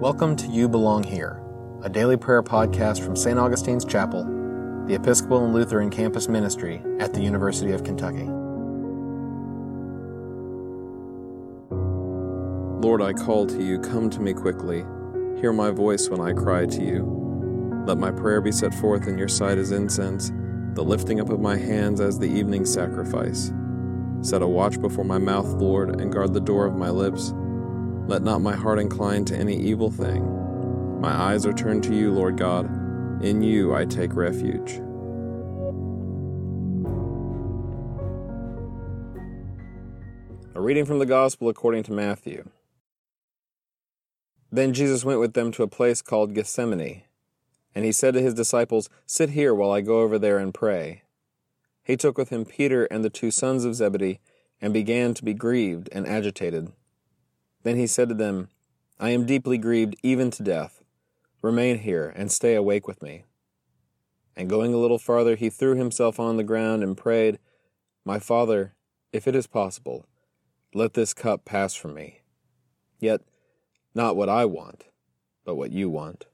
Welcome to You Belong Here, a daily prayer podcast from St. Augustine's Chapel, the Episcopal and Lutheran campus ministry at the University of Kentucky. Lord, I call to you, come to me quickly. Hear my voice when I cry to you. Let my prayer be set forth in your sight as incense, the lifting up of my hands as the evening sacrifice. Set a watch before my mouth, Lord, and guard the door of my lips. Let not my heart incline to any evil thing. My eyes are turned to you, Lord God. In you I take refuge. A reading from the Gospel according to Matthew. Then Jesus went with them to a place called Gethsemane, and he said to his disciples, Sit here while I go over there and pray. He took with him Peter and the two sons of Zebedee, and began to be grieved and agitated. Then he said to them, I am deeply grieved even to death. Remain here and stay awake with me. And going a little farther, he threw himself on the ground and prayed, My Father, if it is possible, let this cup pass from me. Yet, not what I want, but what you want.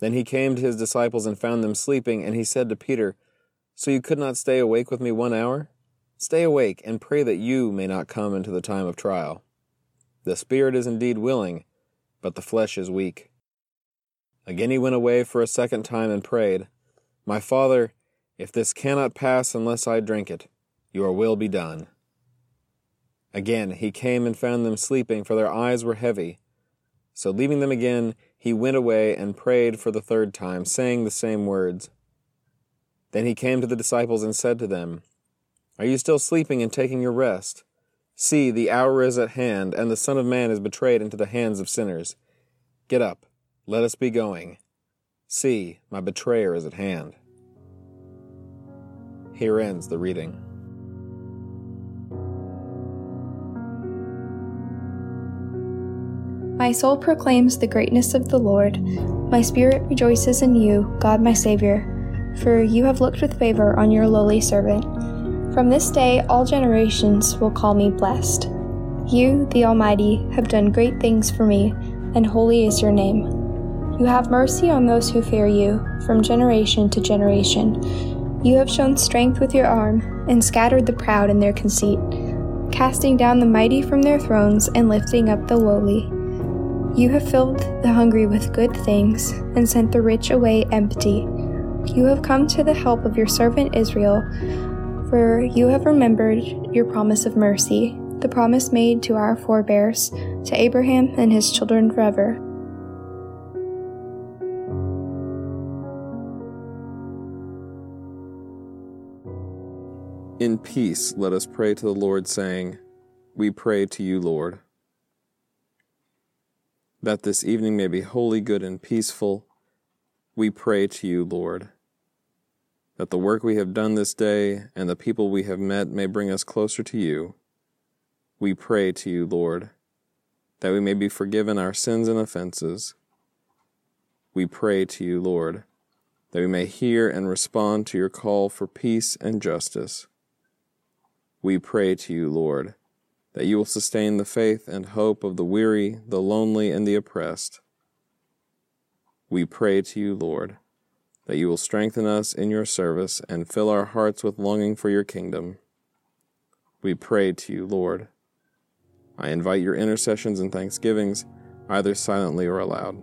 Then he came to his disciples and found them sleeping, and he said to Peter, So you could not stay awake with me one hour? Stay awake and pray that you may not come into the time of trial. The spirit is indeed willing, but the flesh is weak. Again he went away for a second time and prayed, My Father, if this cannot pass unless I drink it, your will be done. Again he came and found them sleeping, for their eyes were heavy. So leaving them again, he went away and prayed for the third time, saying the same words. Then he came to the disciples and said to them, Are you still sleeping and taking your rest? See, the hour is at hand, and the Son of Man is betrayed into the hands of sinners. Get up, let us be going. See, my betrayer is at hand. Here ends the reading. My soul proclaims the greatness of the Lord. My spirit rejoices in you, God my Savior, for you have looked with favor on your lowly servant. From this day, all generations will call me blessed. You, the Almighty, have done great things for me, and holy is your name. You have mercy on those who fear you, from generation to generation. You have shown strength with your arm, and scattered the proud in their conceit, casting down the mighty from their thrones, and lifting up the lowly. You have filled the hungry with good things, and sent the rich away empty. You have come to the help of your servant Israel for you have remembered your promise of mercy, the promise made to our forebears, to Abraham and his children forever. In peace, let us pray to the Lord, saying, We pray to you, Lord. That this evening may be holy, good, and peaceful, we pray to you, Lord that the work we have done this day and the people we have met may bring us closer to you. We pray to you, Lord, that we may be forgiven our sins and offenses. We pray to you, Lord, that we may hear and respond to your call for peace and justice. We pray to you, Lord, that you will sustain the faith and hope of the weary, the lonely, and the oppressed. We pray to you, Lord that you will strengthen us in your service and fill our hearts with longing for your kingdom. We pray to you, Lord. I invite your intercessions and thanksgivings, either silently or aloud.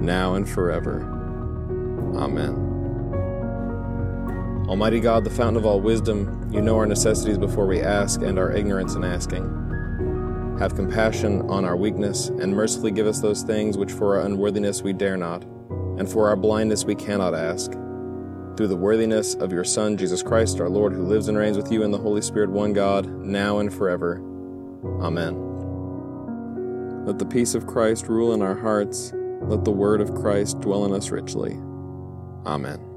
now and forever. Amen. Almighty God, the fountain of all wisdom, you know our necessities before we ask and our ignorance in asking. Have compassion on our weakness, and mercifully give us those things which for our unworthiness we dare not, and for our blindness we cannot ask. Through the worthiness of your Son, Jesus Christ, our Lord, who lives and reigns with you in the Holy Spirit, one God, now and forever. Amen. Let the peace of Christ rule in our hearts. Let the word of Christ dwell in us richly. Amen.